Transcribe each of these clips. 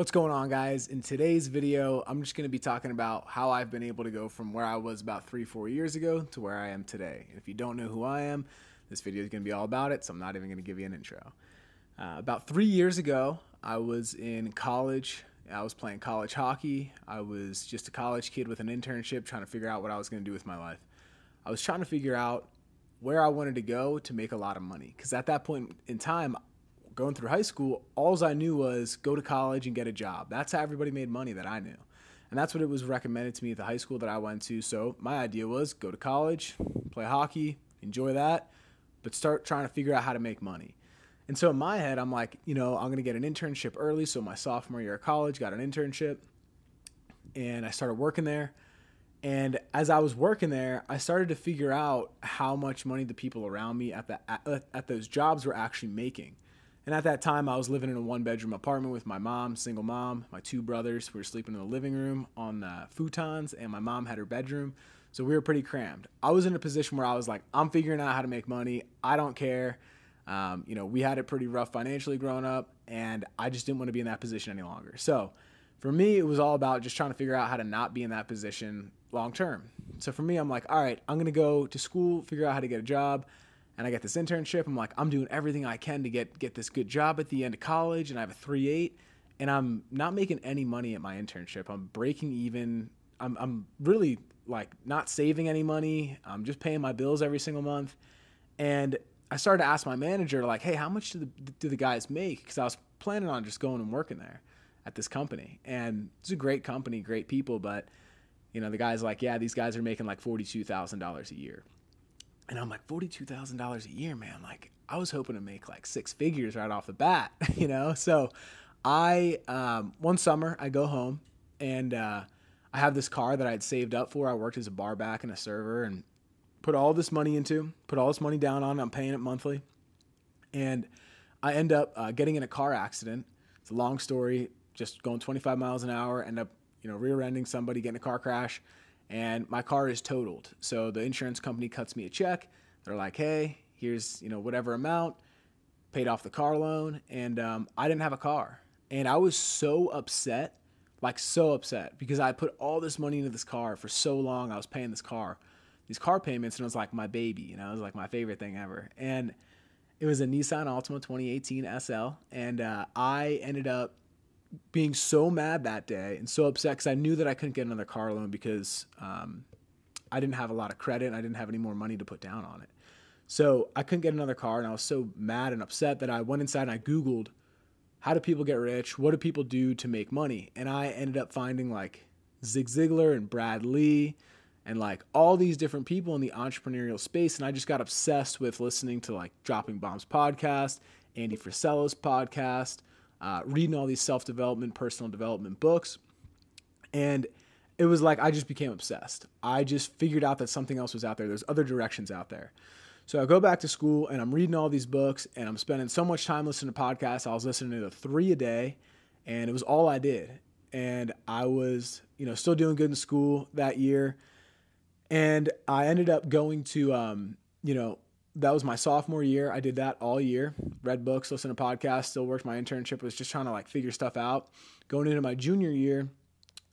What's going on, guys? In today's video, I'm just going to be talking about how I've been able to go from where I was about three, four years ago to where I am today. If you don't know who I am, this video is going to be all about it, so I'm not even going to give you an intro. Uh, about three years ago, I was in college. I was playing college hockey. I was just a college kid with an internship trying to figure out what I was going to do with my life. I was trying to figure out where I wanted to go to make a lot of money. Because at that point in time, going through high school, all I knew was go to college and get a job. That's how everybody made money that I knew. And that's what it was recommended to me at the high school that I went to. So my idea was go to college, play hockey, enjoy that, but start trying to figure out how to make money. And so in my head, I'm like, you know, I'm going to get an internship early. So my sophomore year of college, got an internship and I started working there. And as I was working there, I started to figure out how much money the people around me at, the, at, at those jobs were actually making. And at that time, I was living in a one bedroom apartment with my mom, single mom, my two brothers. We were sleeping in the living room on the futons, and my mom had her bedroom. So we were pretty crammed. I was in a position where I was like, I'm figuring out how to make money. I don't care. Um, you know, we had it pretty rough financially growing up, and I just didn't want to be in that position any longer. So for me, it was all about just trying to figure out how to not be in that position long term. So for me, I'm like, all right, I'm going to go to school, figure out how to get a job and I get this internship. I'm like, I'm doing everything I can to get get this good job at the end of college, and I have a three eight, and I'm not making any money at my internship. I'm breaking even. I'm I'm really like not saving any money. I'm just paying my bills every single month, and I started to ask my manager like, hey, how much do the do the guys make? Because I was planning on just going and working there at this company, and it's a great company, great people, but you know the guy's like, yeah, these guys are making like forty two thousand dollars a year. And I'm like, $42,000 a year, man. Like, I was hoping to make like six figures right off the bat, you know? So I, um, one summer, I go home and uh, I have this car that I had saved up for. I worked as a bar back and a server and put all this money into, put all this money down on. I'm paying it monthly. And I end up uh, getting in a car accident. It's a long story, just going 25 miles an hour, end up, you know, rear ending somebody, getting a car crash and my car is totaled. So the insurance company cuts me a check. They're like, hey, here's you know whatever amount, paid off the car loan, and um, I didn't have a car, and I was so upset, like so upset because I put all this money into this car for so long. I was paying this car, these car payments, and it was like my baby, you know, it was like my favorite thing ever, and it was a Nissan Altima 2018 SL, and uh, I ended up being so mad that day and so upset because I knew that I couldn't get another car loan because um, I didn't have a lot of credit and I didn't have any more money to put down on it. So I couldn't get another car and I was so mad and upset that I went inside and I Googled how do people get rich? What do people do to make money? And I ended up finding like Zig Ziglar and Brad Lea and like all these different people in the entrepreneurial space. And I just got obsessed with listening to like Dropping Bombs podcast, Andy Frisella's podcast, uh, reading all these self development, personal development books. And it was like I just became obsessed. I just figured out that something else was out there. There's other directions out there. So I go back to school and I'm reading all these books and I'm spending so much time listening to podcasts. I was listening to three a day and it was all I did. And I was, you know, still doing good in school that year. And I ended up going to, um, you know, that was my sophomore year. I did that all year. Read books, listened to podcasts, still worked my internship, was just trying to like figure stuff out. Going into my junior year,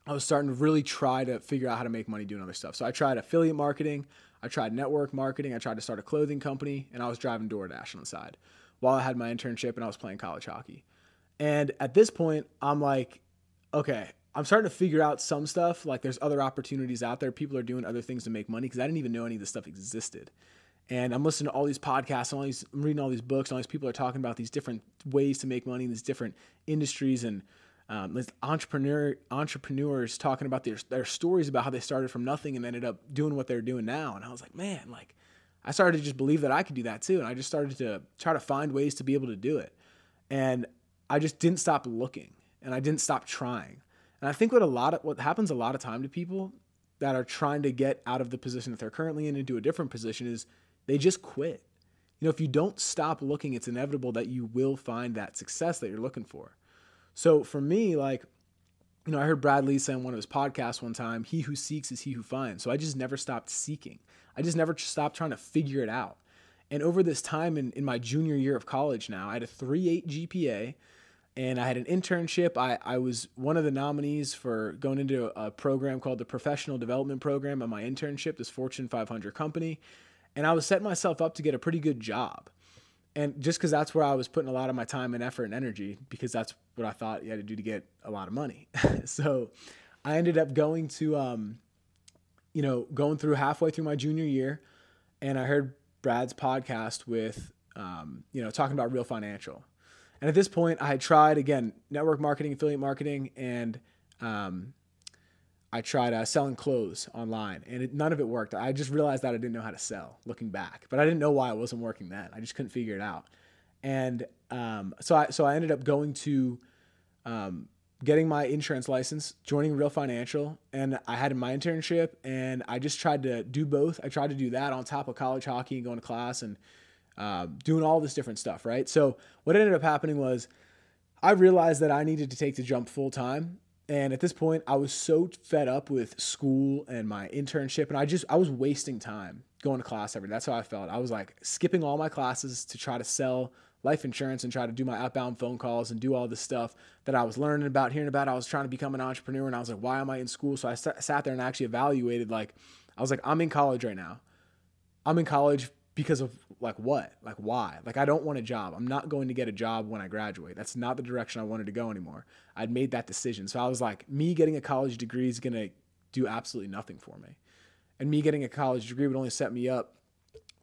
I was starting to really try to figure out how to make money doing other stuff. So I tried affiliate marketing, I tried network marketing, I tried to start a clothing company, and I was driving DoorDash on the side while I had my internship and I was playing college hockey. And at this point, I'm like, okay, I'm starting to figure out some stuff. Like there's other opportunities out there. People are doing other things to make money because I didn't even know any of this stuff existed and I'm listening to all these podcasts, and all these, I'm reading all these books, and all these people are talking about these different ways to make money in these different industries, and um, entrepreneur entrepreneurs talking about their their stories about how they started from nothing and ended up doing what they're doing now. And I was like, man, like I started to just believe that I could do that too, and I just started to try to find ways to be able to do it, and I just didn't stop looking, and I didn't stop trying. And I think what a lot of what happens a lot of time to people that are trying to get out of the position that they're currently in into a different position is they just quit. You know, if you don't stop looking, it's inevitable that you will find that success that you're looking for. So for me, like, you know, I heard Brad Lea say on one of his podcasts one time, he who seeks is he who finds. So I just never stopped seeking. I just never stopped trying to figure it out. And over this time in, in my junior year of college now, I had a 3.8 GPA and I had an internship. I, I was one of the nominees for going into a program called the Professional Development Program at my internship, this Fortune 500 company. And I was setting myself up to get a pretty good job. And just because that's where I was putting a lot of my time and effort and energy, because that's what I thought you had to do to get a lot of money. so I ended up going to, um, you know, going through halfway through my junior year, and I heard Brad's podcast with, um, you know, talking about real financial and at this point, I had tried again network marketing, affiliate marketing, and um, I tried uh, selling clothes online, and it, none of it worked. I just realized that I didn't know how to sell looking back, but I didn't know why it wasn't working then. I just couldn't figure it out, and um, so I so I ended up going to um, getting my insurance license, joining Real Financial, and I had my internship, and I just tried to do both. I tried to do that on top of college hockey and going to class and uh, doing all this different stuff, right? So what ended up happening was I realized that I needed to take the jump full time. And at this point, I was so fed up with school and my internship, and I just I was wasting time going to class every day. That's how I felt. I was like skipping all my classes to try to sell life insurance and try to do my outbound phone calls and do all this stuff that I was learning about, hearing about. I was trying to become an entrepreneur, and I was like, why am I in school? So I sat there and actually evaluated. Like, I was like, I'm in college right now. I'm in college because of like what? Like why? Like I don't want a job. I'm not going to get a job when I graduate. That's not the direction I wanted to go anymore. I'd made that decision. So I was like, me getting a college degree is going to do absolutely nothing for me. And me getting a college degree would only set me up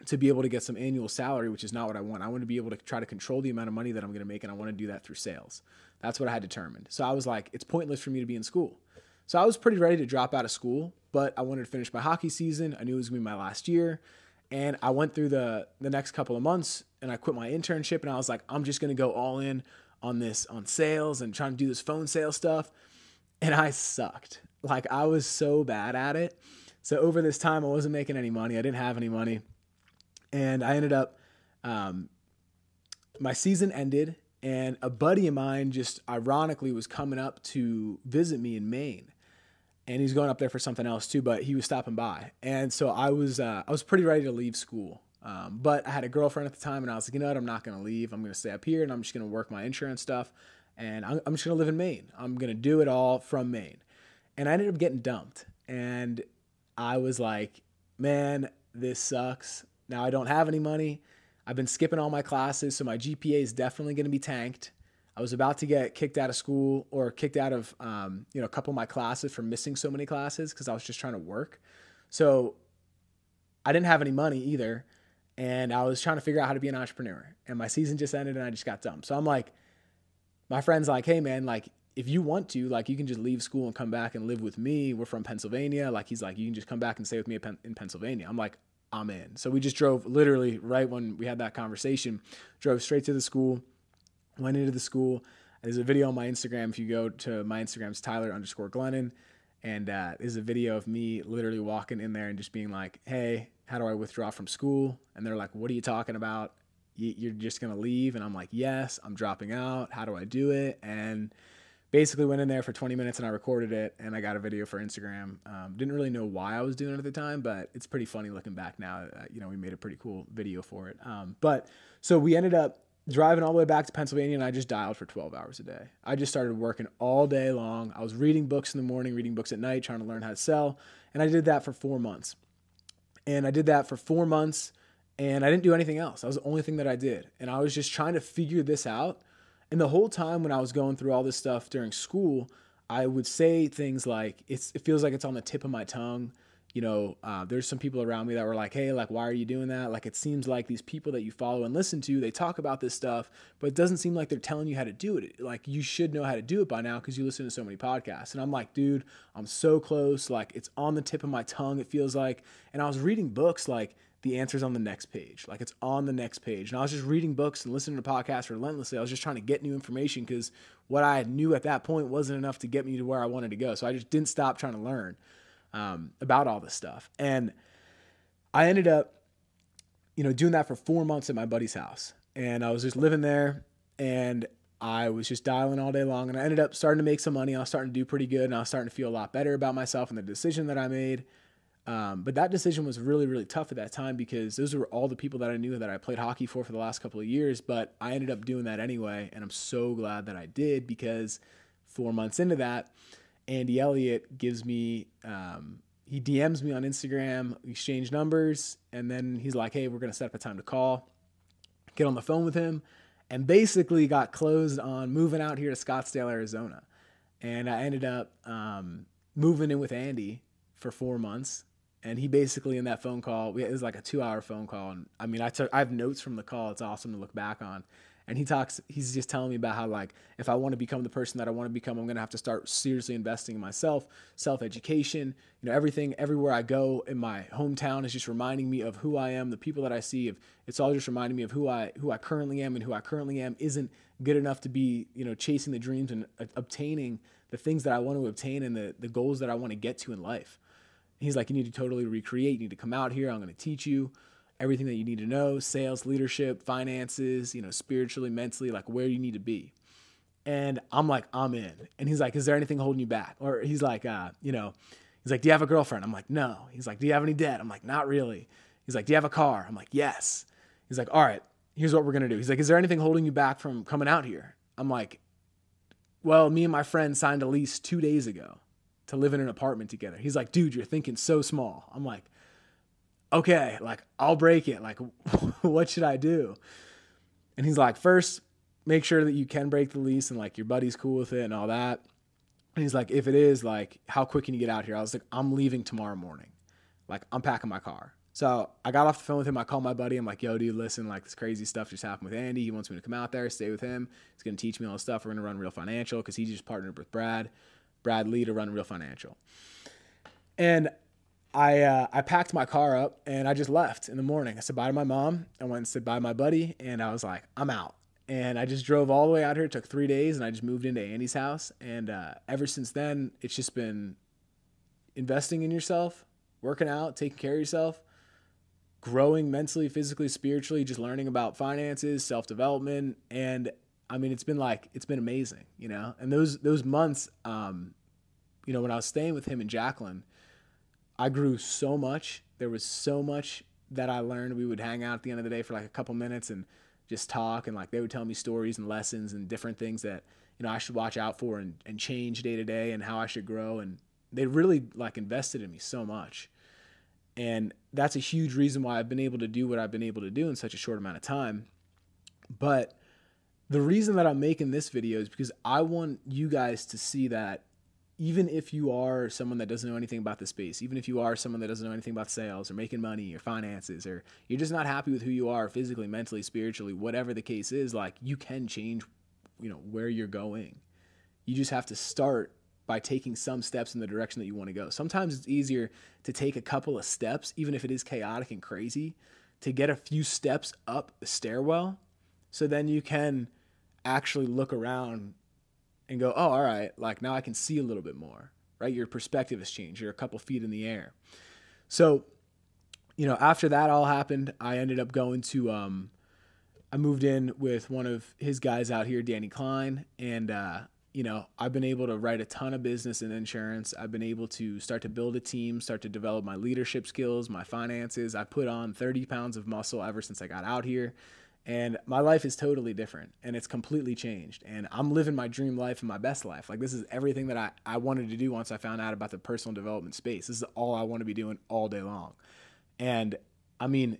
to be able to get some annual salary, which is not what I want. I want to be able to try to control the amount of money that I'm going to make and I want to do that through sales. That's what I had determined. So I was like, it's pointless for me to be in school. So I was pretty ready to drop out of school, but I wanted to finish my hockey season. I knew it was going to be my last year. And I went through the the next couple of months and I quit my internship and I was like, I'm just gonna go all in on this on sales and trying to do this phone sales stuff. And I sucked. Like I was so bad at it. So over this time I wasn't making any money. I didn't have any money. And I ended up um, my season ended and a buddy of mine just ironically was coming up to visit me in Maine and he's going up there for something else too. But he was stopping by, and so I was uh, I was pretty ready to leave school. Um, but I had a girlfriend at the time, and I was like, you know what, I'm not going to leave. I'm going to stay up here, and I'm just going to work my insurance stuff, and I'm, I'm just going to live in Maine. I'm going to do it all from Maine, and I ended up getting dumped, and I was like, man, this sucks. Now I don't have any money. I've been skipping all my classes, so my GPA is definitely going to be tanked. I was about to get kicked out of school or kicked out of um, you know a couple of my classes for missing so many classes because I was just trying to work. So I didn't have any money either, and I was trying to figure out how to be an entrepreneur. And my season just ended, and I just got dumped. So I'm like, my friend's like, hey man, like if you want to, like you can just leave school and come back and live with me. We're from Pennsylvania. Like he's like, you can just come back and stay with me in Pennsylvania. I'm like, I'm in. So we just drove literally right when we had that conversation, drove straight to the school went into the school. There's a video on my Instagram. If you go to my Instagram, it's Tyler underscore Glennon. And uh, there's a video of me literally walking in there and just being like, hey, how do I withdraw from school? And they're like, what are you talking about? You're just to leave? And I'm like, yes, I'm dropping out. How do I do it? And basically went in there for 20 minutes and I recorded it and I got a video for Instagram. Um, didn't really know why I was doing it at the time, but it's pretty funny looking back now. Uh, you know, we made a pretty cool video for it. Um, but so we ended up driving all the way back to Pennsylvania and I just dialed for 12 hours a day. I just started working all day long. I was reading books in the morning, reading books at night, trying to learn how to sell. And I did that for four months. And I did that for four months and I didn't do anything else. That was the only thing that I did. And I was just trying to figure this out. And the whole time when I was going through all this stuff during school, I would say things like, it's, it feels like it's on the tip of my tongue you know, uh, there's some people around me that were like, hey, like, why are you doing that? Like, it seems like these people that you follow and listen to, they talk about this stuff, but it doesn't seem like they're telling you how to do it. Like, you should know how to do it by now because you listen to so many podcasts. And I'm like, dude, I'm so close. Like, it's on the tip of my tongue, it feels like. And I was reading books like, the answer's on the next page. Like it's on the next page. And I was just reading books and listening to podcasts relentlessly. I was just trying to get new information because what I knew at that point wasn't enough to get me to where I wanted to go. So I just didn't stop trying to learn um, about all this stuff. And I ended up, you know, doing that for four months at my buddy's house. And I was just living there and I was just dialing all day long. And I ended up starting to make some money. I was starting to do pretty good and I was starting to feel a lot better about myself and the decision that I made. Um, but that decision was really, really tough at that time because those were all the people that I knew that I played hockey for for the last couple of years. But I ended up doing that anyway. And I'm so glad that I did because four months into that, Andy Elliott gives me, um, he DMs me on Instagram, exchange numbers, and then he's like, hey, we're going to set up a time to call, get on the phone with him, and basically got closed on moving out here to Scottsdale, Arizona. And I ended up um, moving in with Andy for four months and he basically in that phone call it was like a two hour phone call and i mean i took i have notes from the call it's awesome to look back on and he talks he's just telling me about how like if i want to become the person that i want to become i'm going to have to start seriously investing in myself self education you know everything everywhere i go in my hometown is just reminding me of who i am the people that i see if it's all just reminding me of who i who i currently am and who i currently am isn't good enough to be you know chasing the dreams and uh, obtaining the things that i want to obtain and the, the goals that i want to get to in life He's like, you need to totally recreate. You need to come out here. I'm going to teach you everything that you need to know sales, leadership, finances, you know, spiritually, mentally, like where you need to be. And I'm like, I'm in. And he's like, is there anything holding you back? Or he's like, uh, you know, he's like, do you have a girlfriend? I'm like, no. He's like, do you have any debt? I'm like, not really. He's like, do you have a car? I'm like, yes. He's like, all right, here's what we're going to do. He's like, is there anything holding you back from coming out here? I'm like, well, me and my friend signed a lease two days ago to live in an apartment together. He's like, dude, you're thinking so small. I'm like, okay, like I'll break it. Like, what should I do? And he's like, first, make sure that you can break the lease and like your buddy's cool with it and all that. And he's like, if it is, like, how quick can you get out here? I was like, I'm leaving tomorrow morning. Like, I'm packing my car. So I got off the phone with him. I called my buddy. I'm like, yo, dude, listen, like this crazy stuff just happened with Andy. He wants me to come out there, stay with him. He's going to teach me all this stuff. We're going to run Real Financial because he just partnered with Brad. Brad Lea to run Real Financial. And I uh, I packed my car up and I just left in the morning. I said bye to my mom. I went and said bye to my buddy, and I was like, I'm out. And I just drove all the way out here. It took three days, and I just moved into Andy's house. And uh, ever since then, it's just been investing in yourself, working out, taking care of yourself, growing mentally, physically, spiritually, just learning about finances, self development, and I mean, it's been like it's been amazing, you know. And those those months, um, you know, when I was staying with him and Jacqueline, I grew so much. There was so much that I learned. We would hang out at the end of the day for like a couple minutes and just talk, and like they would tell me stories and lessons and different things that you know I should watch out for and, and change day to day and how I should grow. And they really like invested in me so much. And that's a huge reason why I've been able to do what I've been able to do in such a short amount of time. But the reason that I'm making this video is because I want you guys to see that even if you are someone that doesn't know anything about the space, even if you are someone that doesn't know anything about sales or making money or finances, or you're just not happy with who you are physically, mentally, spiritually, whatever the case is, like you can change, you know, where you're going. You just have to start by taking some steps in the direction that you want to go. Sometimes it's easier to take a couple of steps, even if it is chaotic and crazy, to get a few steps up the stairwell. So then you can actually look around and go, oh, all right, like now I can see a little bit more, right? Your perspective has changed. You're a couple feet in the air. So, you know, after that all happened, I ended up going to, um, I moved in with one of his guys out here, Danny Klein, and, uh, you know, I've been able to write a ton of business in insurance. I've been able to start to build a team, start to develop my leadership skills, my finances. I put on 30 pounds of muscle ever since I got out here and my life is totally different and it's completely changed. And i'm living my dream life and my best life. Like this is everything that I, I wanted to do once i found out about the personal development space. This is all i want to be doing all day long. And i mean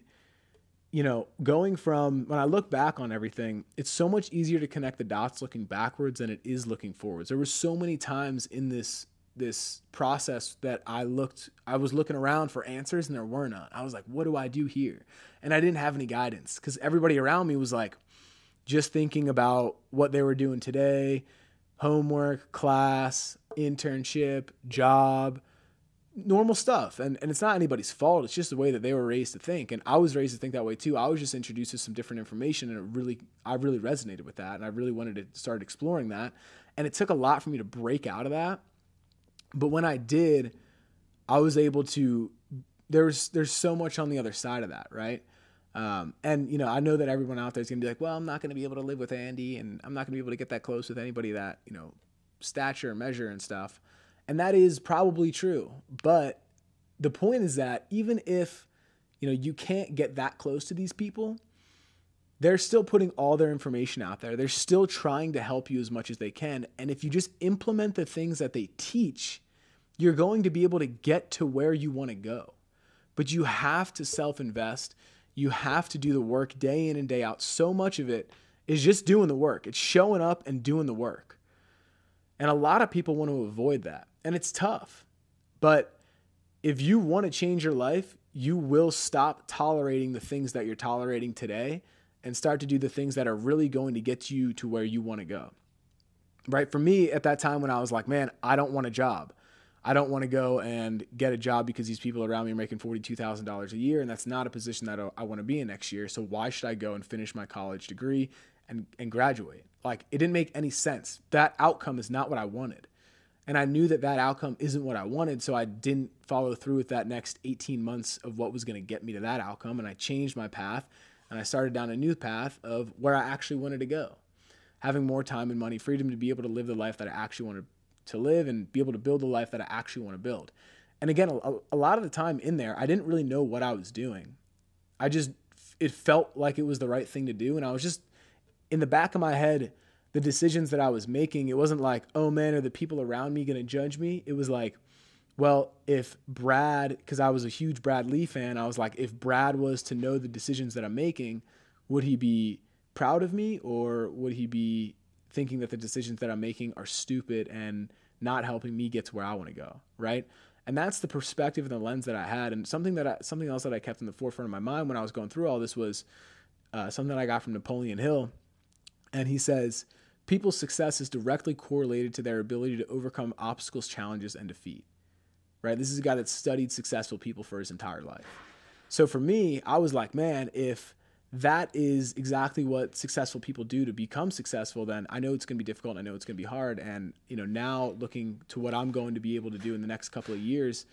you know going from when i look back on everything it's so much easier to connect the dots looking backwards than it is looking forwards. There were so many times in this this process that I looked I was looking around for answers and there were none. I was like, what do I do here? And I didn't have any guidance cuz everybody around me was like just thinking about what they were doing today, homework, class, internship, job, normal stuff. And and it's not anybody's fault. It's just the way that they were raised to think. And I was raised to think that way too. I was just introduced to some different information and it really I really resonated with that and I really wanted to start exploring that. And it took a lot for me to break out of that but when I did, I was able to. There's there's so much on the other side of that, right? Um, and you know, I know that everyone out there is gonna be like, well, I'm not gonna be able to live with Andy, and I'm not gonna be able to get that close with anybody that you know, stature, measure, and stuff. And that is probably true, but the point is that even if you know you can't get that close to these people, they're still putting all their information out there. They're still trying to help you as much as they can. And if you just implement the things that they teach, you're going to be able to get to where you want to go. But you have to self invest. You have to do the work day in and day out. So much of it is just doing the work, it's showing up and doing the work. And a lot of people want to avoid that. And it's tough. But if you want to change your life, you will stop tolerating the things that you're tolerating today and start to do the things that are really going to get you to where you want to go. Right? For me, at that time when I was like, man, I don't want a job. I don't want to go and get a job because these people around me are making $42,000 a year, and that's not a position that I want to be in next year. So why should I go and finish my college degree and, and graduate? Like, it didn't make any sense. That outcome is not what I wanted. And I knew that that outcome isn't what I wanted. So I didn't follow through with that next 18 months of what was going to get me to that outcome. And I changed my path and I started down a new path of where I actually wanted to go. Having more time and money, freedom to be able to live the life that I actually wanted to live and be able to build the life that I actually want to build. And again, a, a lot of the time in there, I didn't really know what I was doing. I just, it felt like it was the right thing to do. And I was just in the back of my head, the decisions that I was making, it wasn't like, oh man, are the people around me going to judge me? It was like, well, if Brad, because I was a huge Brad Lea fan, I was like, if Brad was to know the decisions that I'm making, would he be proud of me or would he be thinking that the decisions that I'm making are stupid and not helping me get to where I want to go, right? And that's the perspective and the lens that I had. And something that I, something else that I kept in the forefront of my mind when I was going through all this was uh, something that I got from Napoleon Hill, and he says, "People's success is directly correlated to their ability to overcome obstacles, challenges, and defeat." right? This is a guy that studied successful people for his entire life. So for me, I was like, man, if that is exactly what successful people do to become successful, then I know it's going to be difficult. I know it's going to be hard. And, you know, now looking to what I'm going to be able to do in the next couple of years,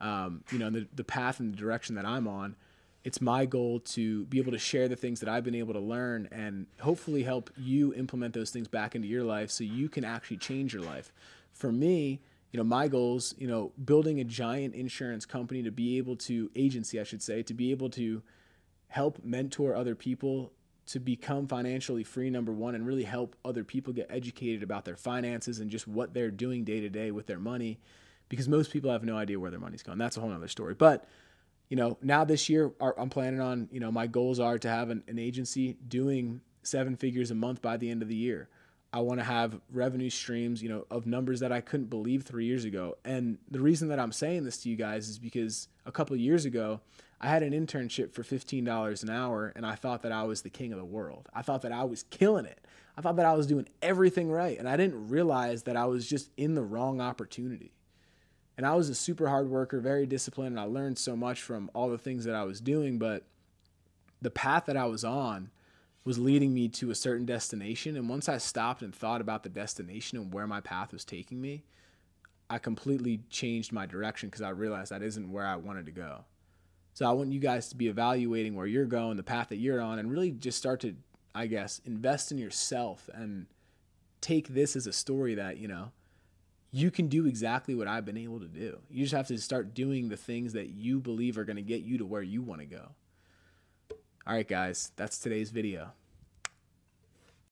um, you know, the, the path and the direction that I'm on, it's my goal to be able to share the things that I've been able to learn and hopefully help you implement those things back into your life so you can actually change your life. For me, you know my goals you know building a giant insurance company to be able to agency i should say to be able to help mentor other people to become financially free number one and really help other people get educated about their finances and just what they're doing day to day with their money because most people have no idea where their money's going. That's a whole other story. But you know now this year i'm planning on you know my goals are to have an, an agency doing seven figures a month by the end of the year. I want to have revenue streams, you know, of numbers that I couldn't believe three years ago. And the reason that I'm saying this to you guys is because a couple years ago, I had an internship for $15 an hour and I thought that I was the king of the world. I thought that I was killing it. I thought that I was doing everything right. And I didn't realize that I was just in the wrong opportunity. And I was a super hard worker, very disciplined, and I learned so much from all the things that I was doing. But the path that I was on, was leading me to a certain destination. And once I stopped and thought about the destination and where my path was taking me, I completely changed my direction because I realized that isn't where I wanted to go. So I want you guys to be evaluating where you're going, the path that you're on, and really just start to, I guess, invest in yourself and take this as a story that, you know, you can do exactly what I've been able to do. You just have to start doing the things that you believe are going to get you to where you want to go. All right, guys, that's today's video.